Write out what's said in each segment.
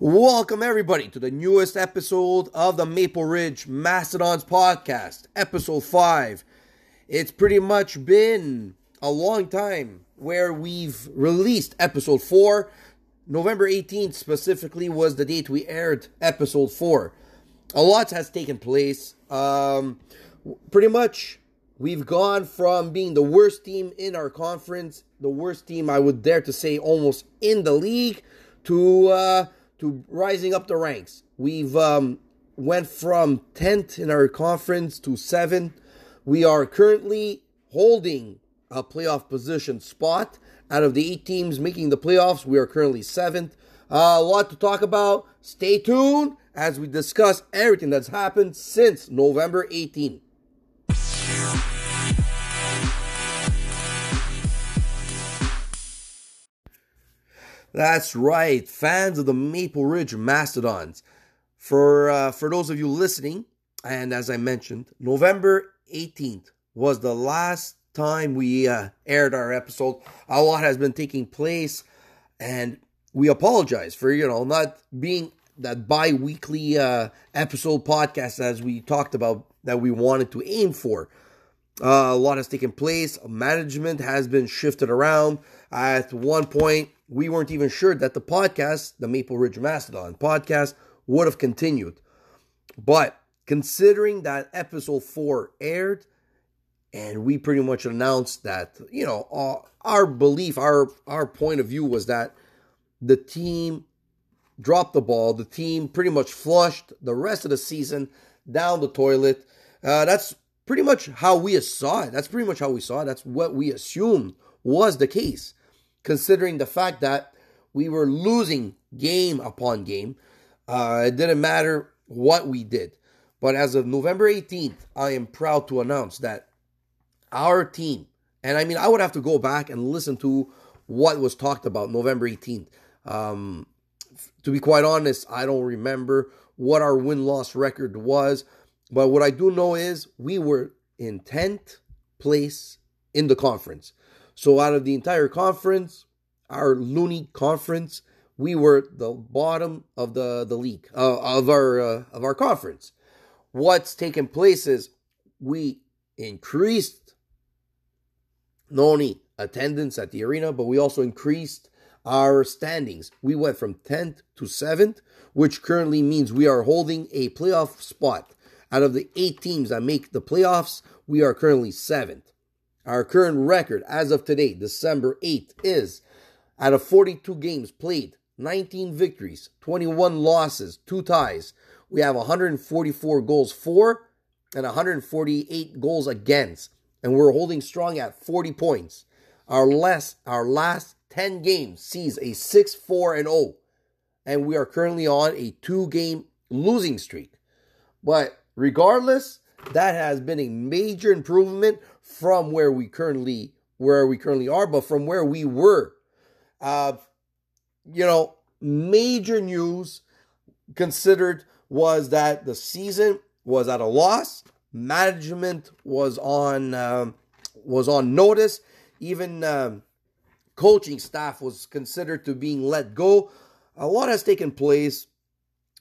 Welcome, everybody, to the newest episode of the Maple Ridge Mastodons podcast, episode 5. It's pretty much been a long time where we've released episode 4. November 18th specifically was the date we aired episode 4. A lot has taken place. Um, pretty much, we've gone from being the worst team in our conference, the worst team, I would dare to say, almost in the league, to. Uh, to rising up the ranks. We've um, went from 10th in our conference to 7th. We are currently holding a playoff position spot. Out of the eight teams making the playoffs, we are currently 7th. Uh, a lot to talk about. Stay tuned as we discuss everything that's happened since November 18th. That's right, fans of the Maple Ridge Mastodons. For uh, for those of you listening, and as I mentioned, November 18th was the last time we uh, aired our episode. A lot has been taking place, and we apologize for you know not being that bi-weekly uh, episode podcast as we talked about that we wanted to aim for. Uh, a lot has taken place. Management has been shifted around. At one point, we weren't even sure that the podcast, the Maple Ridge Mastodon podcast, would have continued. But considering that episode four aired, and we pretty much announced that, you know, our, our belief, our our point of view was that the team dropped the ball. The team pretty much flushed the rest of the season down the toilet. Uh, that's pretty much how we saw it. That's pretty much how we saw it. That's what we assumed was the case considering the fact that we were losing game upon game. Uh, it didn't matter what we did. But as of November 18th, I am proud to announce that our team, and I mean, I would have to go back and listen to what was talked about November 18th. Um, to be quite honest, I don't remember what our win loss record was. But what I do know is we were in 10th place in the conference. So out of the entire conference, our loony conference, we were the bottom of the the league uh, of our uh, of our conference. What's taken place is we increased not only attendance at the arena, but we also increased our standings. We went from 10th to 7th, which currently means we are holding a playoff spot. Out of the eight teams that make the playoffs, we are currently 7th. Our current record as of today, December 8th, is out of 42 games played, 19 victories, 21 losses, 2 ties. We have 144 goals for and 148 goals against, and we're holding strong at 40 points. Our last our last 10 games sees a 6-4 and 0, and we are currently on a 2-game losing streak. But regardless, that has been a major improvement from where we currently where we currently are, but from where we were. Uh, you know, major news considered was that the season was at a loss. Management was on um, was on notice. Even um, coaching staff was considered to being let go. A lot has taken place.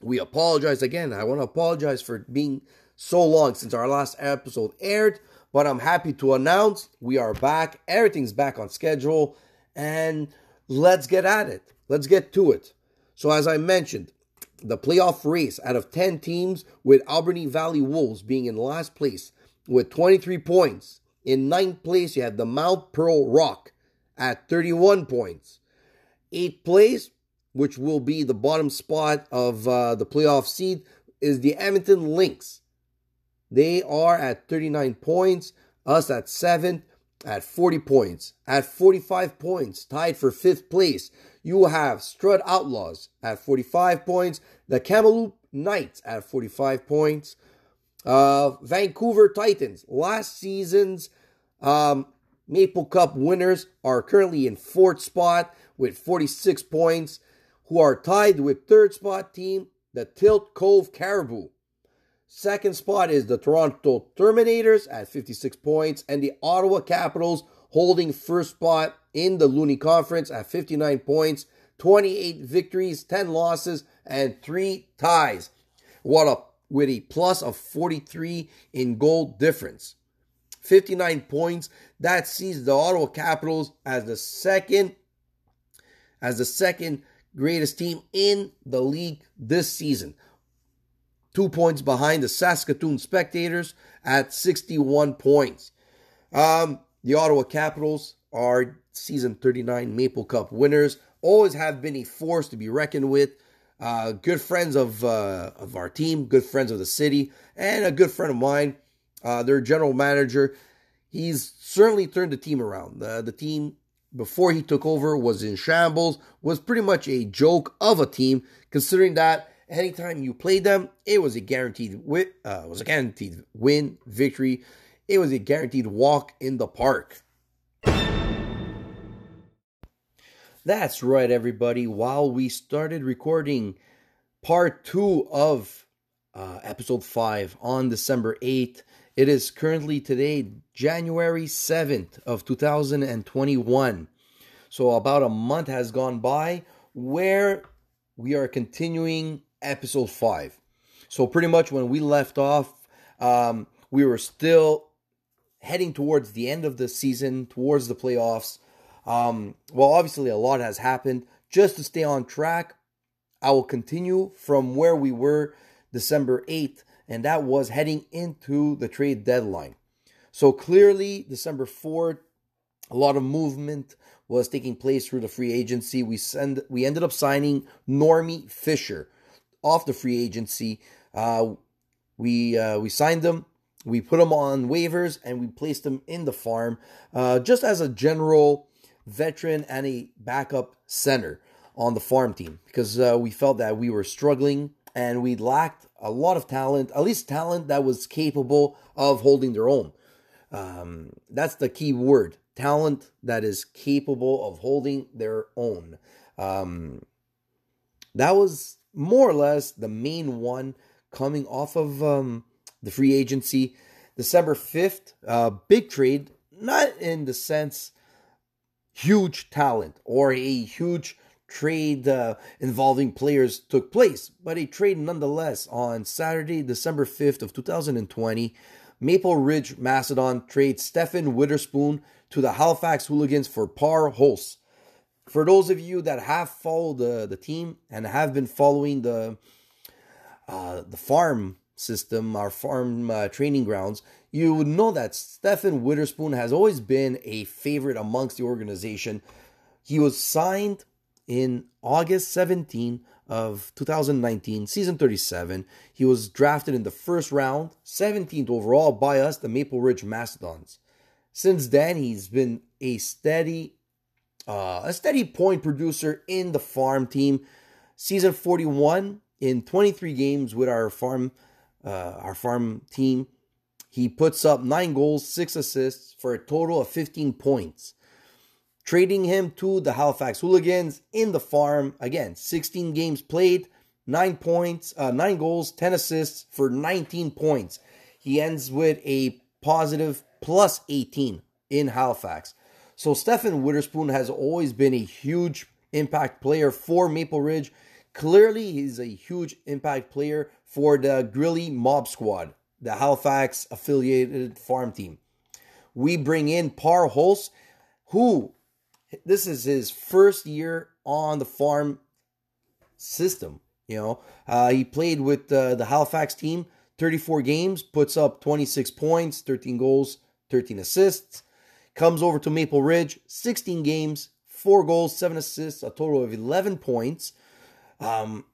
We apologize again. I want to apologize for being so long since our last episode aired, but I'm happy to announce we are back. Everything's back on schedule, and let's get at it. Let's get to it. So, as I mentioned, the playoff race out of 10 teams, with Albany Valley Wolves being in last place with 23 points. In ninth place, you have the Mount Pearl Rock at 31 points. Eighth place, which will be the bottom spot of uh, the playoff seed, is the Edmonton Lynx they are at 39 points, us at 7th at 40 points. At 45 points, tied for 5th place, you have Strud Outlaws at 45 points, the Kamloops Knights at 45 points, uh, Vancouver Titans, last season's um, Maple Cup winners, are currently in 4th spot with 46 points, who are tied with 3rd spot team, the Tilt Cove Caribou Second spot is the Toronto Terminators at 56 points, and the Ottawa Capitals holding first spot in the Looney Conference at 59 points, 28 victories, 10 losses, and three ties. What a with a plus of 43 in goal difference. 59 points. That sees the Ottawa Capitals as the second as the second greatest team in the league this season. Two points behind the Saskatoon Spectators at 61 points. Um, the Ottawa Capitals are season 39 Maple Cup winners. Always have been a force to be reckoned with. Uh, good friends of uh, of our team, good friends of the city, and a good friend of mine. Uh, their general manager, he's certainly turned the team around. The, the team before he took over was in shambles, was pretty much a joke of a team, considering that anytime you played them, it was a guaranteed win, uh, was a guaranteed win, victory. It was a guaranteed walk in the park. That's right, everybody. While we started recording part two of uh, episode five on December 8th, it is currently today, January 7th of 2021. So about a month has gone by where we are continuing episode five. So pretty much when we left off, um, we were still heading towards the end of the season, towards the playoffs. Um, well, obviously a lot has happened. Just to stay on track, I will continue from where we were December 8th and that was heading into the trade deadline. So clearly, December 4th, a lot of movement was taking place through the free agency. We send we ended up signing Normie Fisher off the free agency. Uh, we uh, we signed them, We put them on waivers and we placed them in the farm uh, just as a general veteran and a backup center on the farm team because uh, we felt that we were struggling and we lacked a lot of talent, at least talent that was capable of holding their own. Um, that's the key word talent that is capable of holding their own. Um, that was more or less the main one coming off of um, the free agency. December 5th, uh, big trade, not in the sense huge talent or a huge trade uh, involving players took place, but a trade nonetheless on Saturday, December 5th of 2020. Maple Ridge Mastodon trades Stefan Witherspoon to the Halifax Hooligans for Par Hulse. For those of you that have followed the, the team and have been following the uh, the farm system, our farm uh, training grounds, you would know that Stefan Witherspoon has always been a favorite amongst the organization. He was signed in August 17 of 2019, season 37. He was drafted in the first round, 17th overall by us, the Maple Ridge Mastodons. Since then, he's been a steady, uh, a steady point producer in the farm team. Season 41 in 23 games with our farm, uh, our farm team. He puts up nine goals, six assists for a total of 15 points trading him to the Halifax Hooligans in the farm. Again, 16 games played, 9 points, uh, 9 goals, 10 assists for 19 points. He ends with a positive plus 18 in Halifax. So Stefan Witherspoon has always been a huge impact player for Maple Ridge. Clearly, he's a huge impact player for the Grilly Mob Squad, the Halifax affiliated farm team. We bring in Par Hulse, who this is his first year on the farm system. You know, uh, he played with uh, the Halifax team, 34 games, puts up 26 points, 13 goals, 13 assists. Comes over to Maple Ridge, 16 games, 4 goals, 7 assists, a total of 11 points. Um,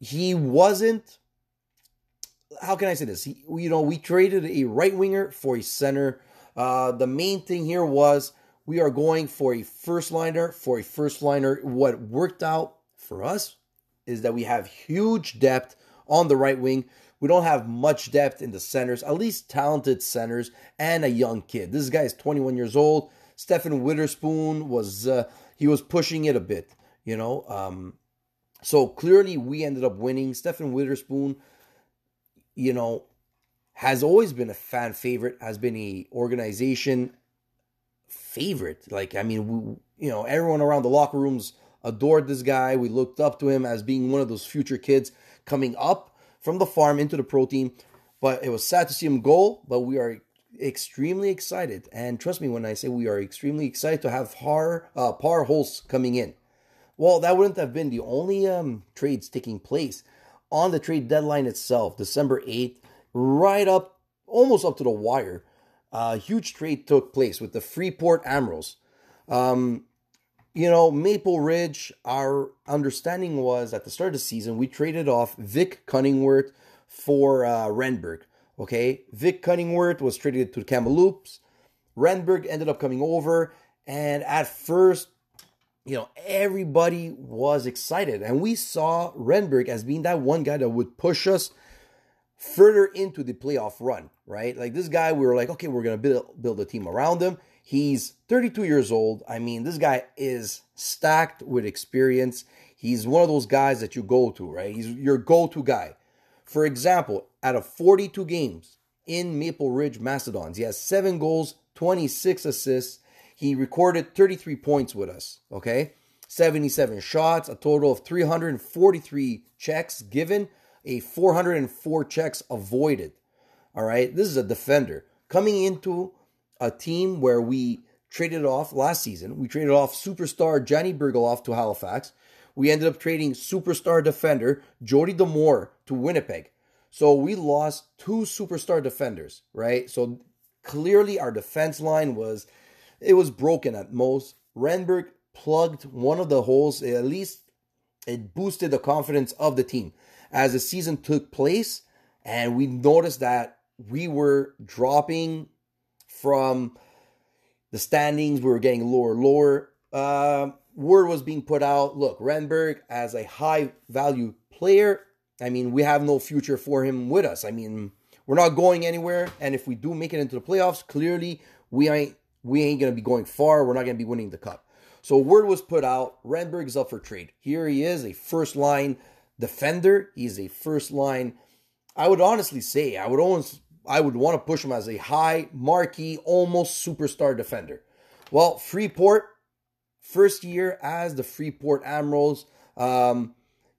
he wasn't. How can I say this? He, you know, we traded a right winger for a center. Uh, the main thing here was we are going for a first liner. For a first liner, what worked out for us is that we have huge depth on the right wing. We don't have much depth in the centers, at least talented centers, and a young kid. This guy is 21 years old. Stephen Witherspoon was uh, he was pushing it a bit, you know. Um, so clearly, we ended up winning. Stephen Witherspoon, you know, has always been a fan favorite. Has been a organization favorite. Like, I mean, we, you know, everyone around the locker rooms adored this guy. We looked up to him as being one of those future kids coming up from the farm into the pro team. But it was sad to see him go, but we are extremely excited. And trust me when I say we are extremely excited to have Har, uh, Par Holst coming in. Well, that wouldn't have been the only um, trades taking place on the trade deadline itself, December 8th, right up, almost up to the wire. A uh, huge trade took place with the Freeport Admirals. Um, you know, Maple Ridge, our understanding was at the start of the season, we traded off Vic Cunningworth for uh, Renberg. Okay, Vic Cunningworth was traded to the Kamloops. Renberg ended up coming over, and at first, you know, everybody was excited, and we saw Renberg as being that one guy that would push us further into the playoff run. Right, like this guy, we were like, okay, we're gonna build build a team around him. He's 32 years old. I mean, this guy is stacked with experience. He's one of those guys that you go to, right? He's your go-to guy. For example, out of 42 games in Maple Ridge Mastodons, he has seven goals, 26 assists. He recorded 33 points with us, okay? 77 shots, a total of 343 checks given, a 404 checks avoided. All right, this is a defender coming into a team where we traded off last season. We traded off superstar Johnny Bergeloff to Halifax. We ended up trading superstar defender Jody Damour to Winnipeg. So we lost two superstar defenders, right? So clearly our defense line was it was broken at most. Renberg plugged one of the holes. At least it boosted the confidence of the team as the season took place, and we noticed that we were dropping from the standings. We were getting lower, lower. Uh, word was being put out. Look, Renberg as a high value player. I mean, we have no future for him with us. I mean, we're not going anywhere. And if we do make it into the playoffs, clearly we ain't we ain't gonna be going far. We're not gonna be winning the cup. So word was put out. Renberg is up for trade. Here he is, a first line defender. He's a first line. I would honestly say I would almost I would want to push him as a high marquee, almost superstar defender. Well, Freeport, first year as the Freeport Admirals, um,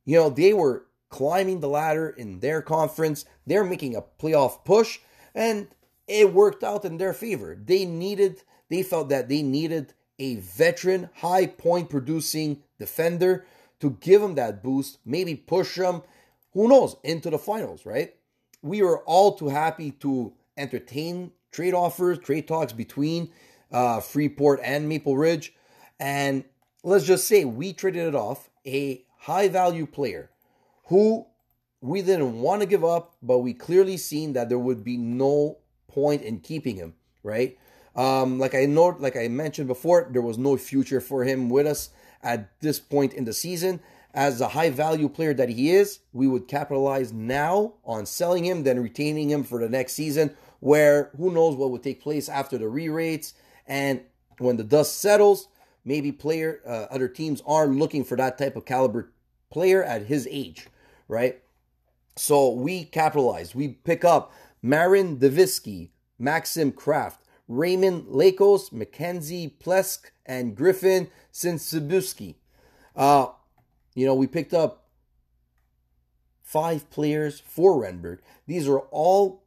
you know, they were climbing the ladder in their conference. They're making a playoff push, and it worked out in their favor. They needed, they felt that they needed a veteran, high point producing defender to give them that boost, maybe push them, who knows, into the finals, right? We were all too happy to entertain trade offers, trade talks between uh, Freeport and Maple Ridge. And let's just say we traded it off a high value player who we didn't want to give up, but we clearly seen that there would be no point in keeping him, right? Um, like I know, like I mentioned before, there was no future for him with us at this point in the season as a high value player that he is, we would capitalize now on selling him, then retaining him for the next season, where who knows what would take place after the re rates. And when the dust settles, maybe player uh, other teams are looking for that type of caliber player at his age, right? So we capitalize. We pick up Marin Devisky, Maxim Kraft, Raymond Lakos, Mackenzie Plesk, and Griffin Sinsibuski. Uh, you know, we picked up five players for Renberg. These are all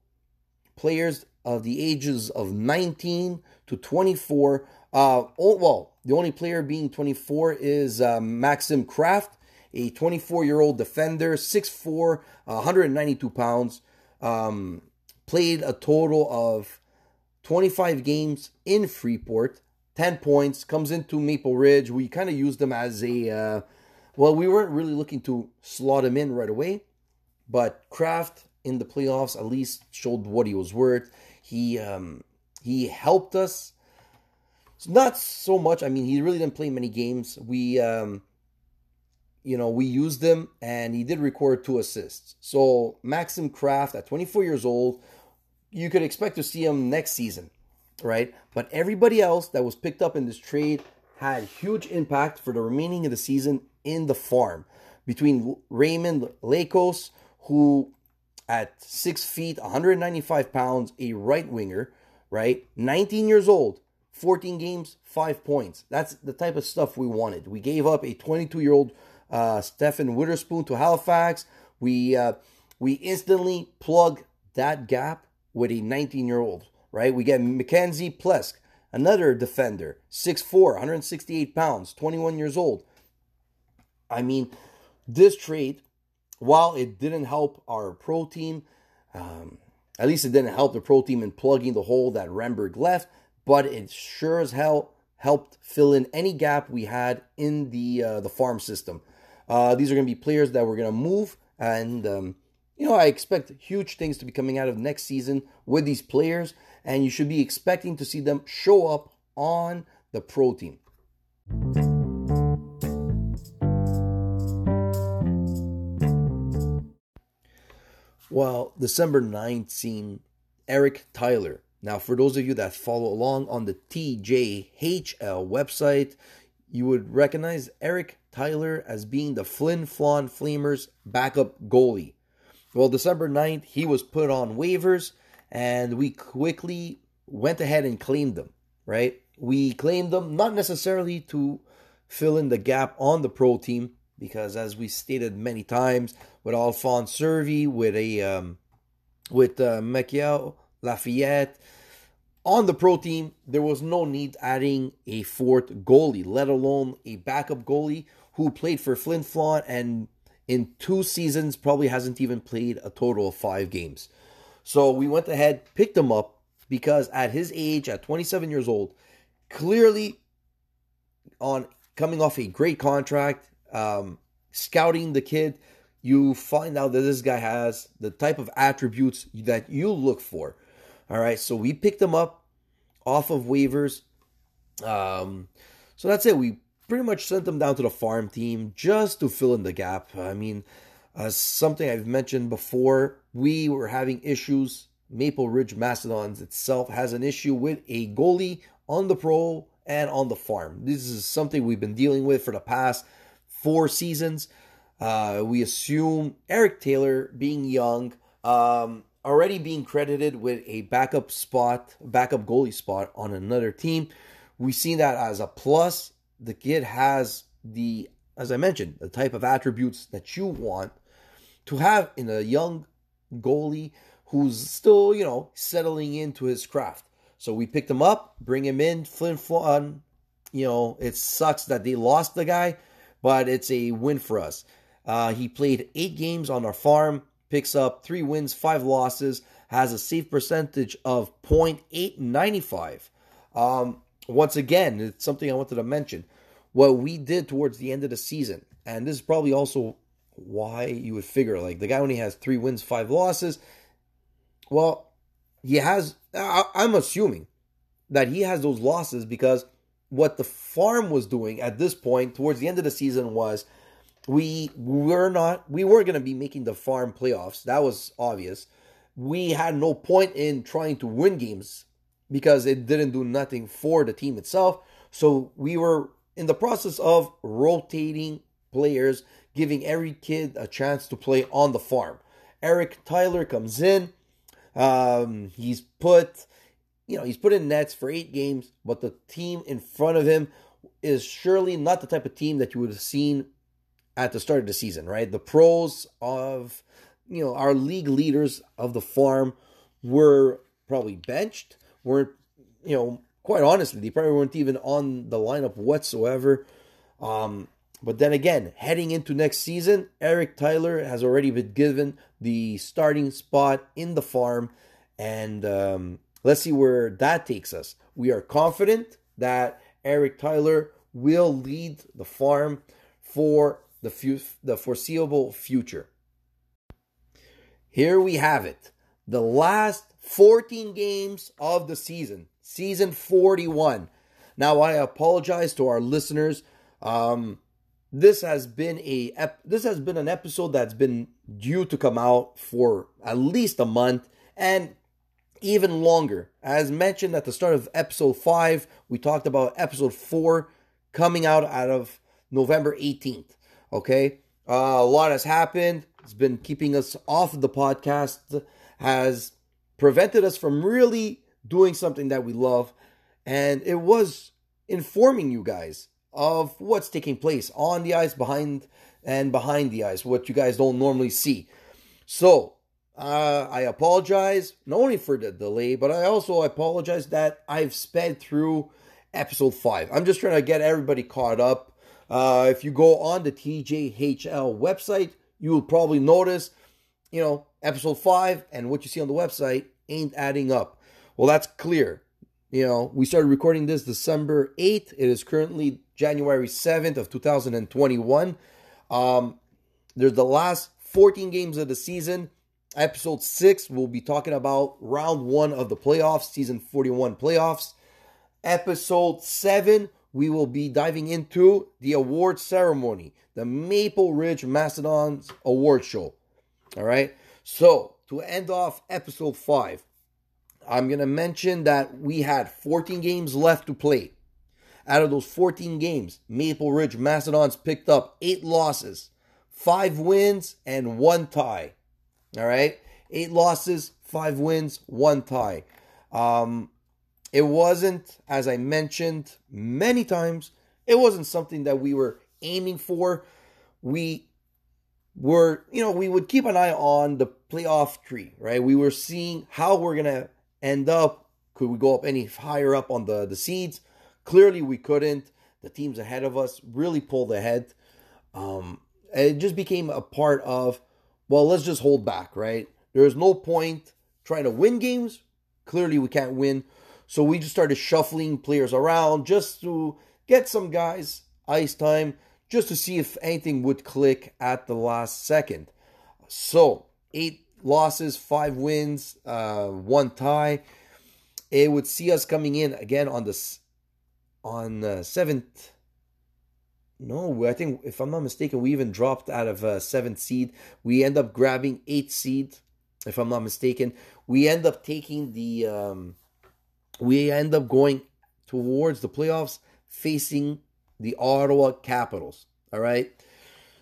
players of the ages of 19 to 24. Uh, oh, well, the only player being 24 is uh, Maxim Kraft, a 24 year old defender, 6'4, 192 pounds. Um, played a total of 25 games in Freeport, 10 points, comes into Maple Ridge. We kind of used them as a. Uh, well, we weren't really looking to slot him in right away, but Kraft in the playoffs at least showed what he was worth. He um, he helped us. Not so much. I mean, he really didn't play many games. We um, you know, we used him and he did record two assists. So Maxim Kraft at 24 years old, you could expect to see him next season, right? But everybody else that was picked up in this trade had huge impact for the remaining of the season in the farm between Raymond Lakos, who at six feet, 195 pounds, a right winger, right? 19 years old, 14 games, five points. That's the type of stuff we wanted. We gave up a 22 year old uh, Stefan Witherspoon to Halifax. We uh, we instantly plug that gap with a 19 year old. Right, we get Mackenzie Plesk, another defender, 6'4", 168 pounds, 21 years old. I mean, this trade, while it didn't help our pro team, um, at least it didn't help the pro team in plugging the hole that Renberg left, but it sure as hell helped fill in any gap we had in the uh, the farm system. Uh, these are going to be players that we're going to move, and um, you know I expect huge things to be coming out of next season with these players, and you should be expecting to see them show up on the pro team. Well, December 9th seen Eric Tyler. Now, for those of you that follow along on the TJHL website, you would recognize Eric Tyler as being the Flin Flon Flamers backup goalie. Well, December 9th, he was put on waivers, and we quickly went ahead and claimed them, right? We claimed them not necessarily to fill in the gap on the pro team, because as we stated many times, with Alphonse Servi, with a um, with uh, Michael Lafayette. On the pro team, there was no need adding a fourth goalie, let alone a backup goalie who played for Flin Flon and in two seasons probably hasn't even played a total of five games. So we went ahead, picked him up because at his age, at 27 years old, clearly on coming off a great contract, um, scouting the kid, you find out that this guy has the type of attributes that you look for. All right, so we picked him up off of waivers. Um, so that's it. We pretty much sent him down to the farm team just to fill in the gap. I mean, uh, something I've mentioned before, we were having issues. Maple Ridge Mastodons itself has an issue with a goalie on the pro and on the farm. This is something we've been dealing with for the past four seasons. Uh, we assume Eric Taylor, being young, um, already being credited with a backup spot, backup goalie spot on another team. We see that as a plus. The kid has the, as I mentioned, the type of attributes that you want to have in a young goalie who's still, you know, settling into his craft. So we picked him up, bring him in, Flin Flon. You know, it sucks that they lost the guy, but it's a win for us. Uh, he played eight games on our farm, picks up three wins, five losses, has a save percentage of .895. Um, once again, it's something I wanted to mention. What we did towards the end of the season, and this is probably also why you would figure like the guy only has three wins, five losses. Well, he has. I'm assuming that he has those losses because what the farm was doing at this point towards the end of the season was we were not we were going to be making the farm playoffs. That was obvious. We had no point in trying to win games because it didn't do nothing for the team itself. So we were in the process of rotating players giving every kid a chance to play on the farm. Eric tyler comes in. Um, he's put you know he's put in nets for eight games but the team in front of him is surely not the type of team that you would have seen at the start of the season, right? The pros of, you know, our league leaders of the farm were probably benched, weren't, you know, quite honestly, they probably weren't even on the lineup whatsoever. Um, but then again, heading into next season, Eric Tyler has already been given the starting spot in the farm, and um, let's see where that takes us. We are confident that Eric Tyler will lead the farm for the, fu- the foreseeable future. Here we have it. The last 14 games of the season, season 41. Now I apologize to our listeners. Um, this has been a ep- this has been an episode that's been due to come out for at least a month and even longer. As mentioned at the start of episode 5, we talked about episode 4 coming out out of November 18th. Okay, uh, a lot has happened. It's been keeping us off of the podcast. Has prevented us from really doing something that we love. and it was informing you guys of what's taking place on the ice, behind and behind the ice, what you guys don't normally see. So uh, I apologize not only for the delay, but I also apologize that I've sped through episode five. I'm just trying to get everybody caught up. Uh, if you go on the TJHL website, you will probably notice, you know, episode five and what you see on the website ain't adding up. Well, that's clear. You know, we started recording this December 8th. It is currently January 7th of 2021. Um, there's the last 14 games of the season. Episode 6, we'll be talking about round 1 of the playoffs, season 41 playoffs. Episode 7, we will be diving into the award ceremony, the Maple Ridge Mastodons award show. All right. So, to end off episode 5, I'm going to mention that we had 14 games left to play. Out of those 14 games, Maple Ridge Mastodons picked up eight losses, five wins, and one tie. All right, eight losses, five wins, one tie. Um, it wasn't, as I mentioned many times, it wasn't something that we were aiming for. We were, you know, we would keep an eye on the playoff tree, right? We were seeing how we're gonna end up. Could we go up any higher up on the the seeds? Clearly, we couldn't. The teams ahead of us really pulled ahead. Um, it just became a part of, well, let's just hold back, right? There's no point trying to win games. Clearly, we can't win. So we just started shuffling players around just to get some guys ice time, just to see if anything would click at the last second. So, eight losses, five wins, uh, one tie. It would see us coming in again on the on the seventh. No, I think if I'm not mistaken, we even dropped out of uh, seventh seed. We end up grabbing eighth seed, if I'm not mistaken. We end up taking the. Um, we end up going towards the playoffs, facing the Ottawa Capitals. All right.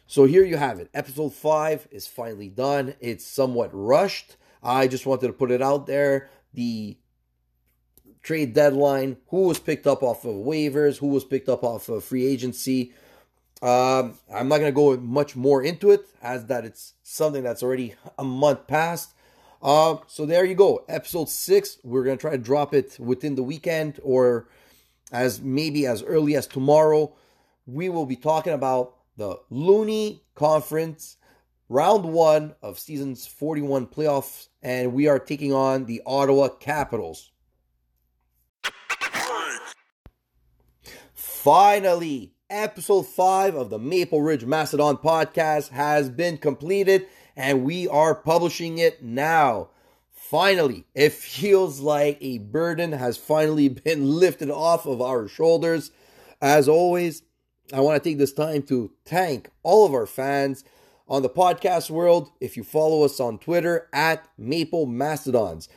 So here you have it. Episode five is finally done. It's somewhat rushed. I just wanted to put it out there. The trade deadline, who was picked up off of waivers, who was picked up off of free agency. Um, I'm not going to go much more into it as that it's something that's already a month past. Uh, so there you go. Episode six. We're going to try to drop it within the weekend or as maybe as early as tomorrow. We will be talking about the Looney Conference round one of season's 41 playoffs, and we are taking on the Ottawa Capitals. Finally, episode 5 of the Maple Ridge Mastodon podcast has been completed and we are publishing it now. Finally, it feels like a burden has finally been lifted off of our shoulders. As always, I want to take this time to thank all of our fans on the podcast world. If you follow us on Twitter at Maple Mastodons,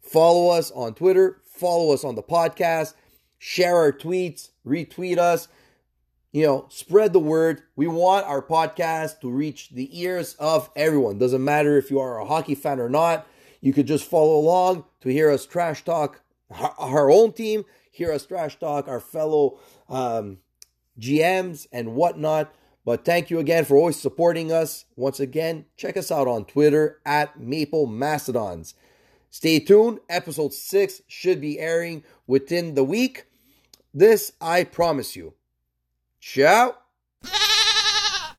follow us on Twitter, follow us on the podcast share our tweets, retweet us, you know, spread the word. We want our podcast to reach the ears of everyone. Doesn't matter if you are a hockey fan or not. You could just follow along to hear us trash talk our own team, hear us trash talk our fellow um, GMs and whatnot. But thank you again for always supporting us. Once again, check us out on Twitter at Maple Mastodons. Stay tuned. Episode 6 should be airing within the week. This I promise you. Ciao.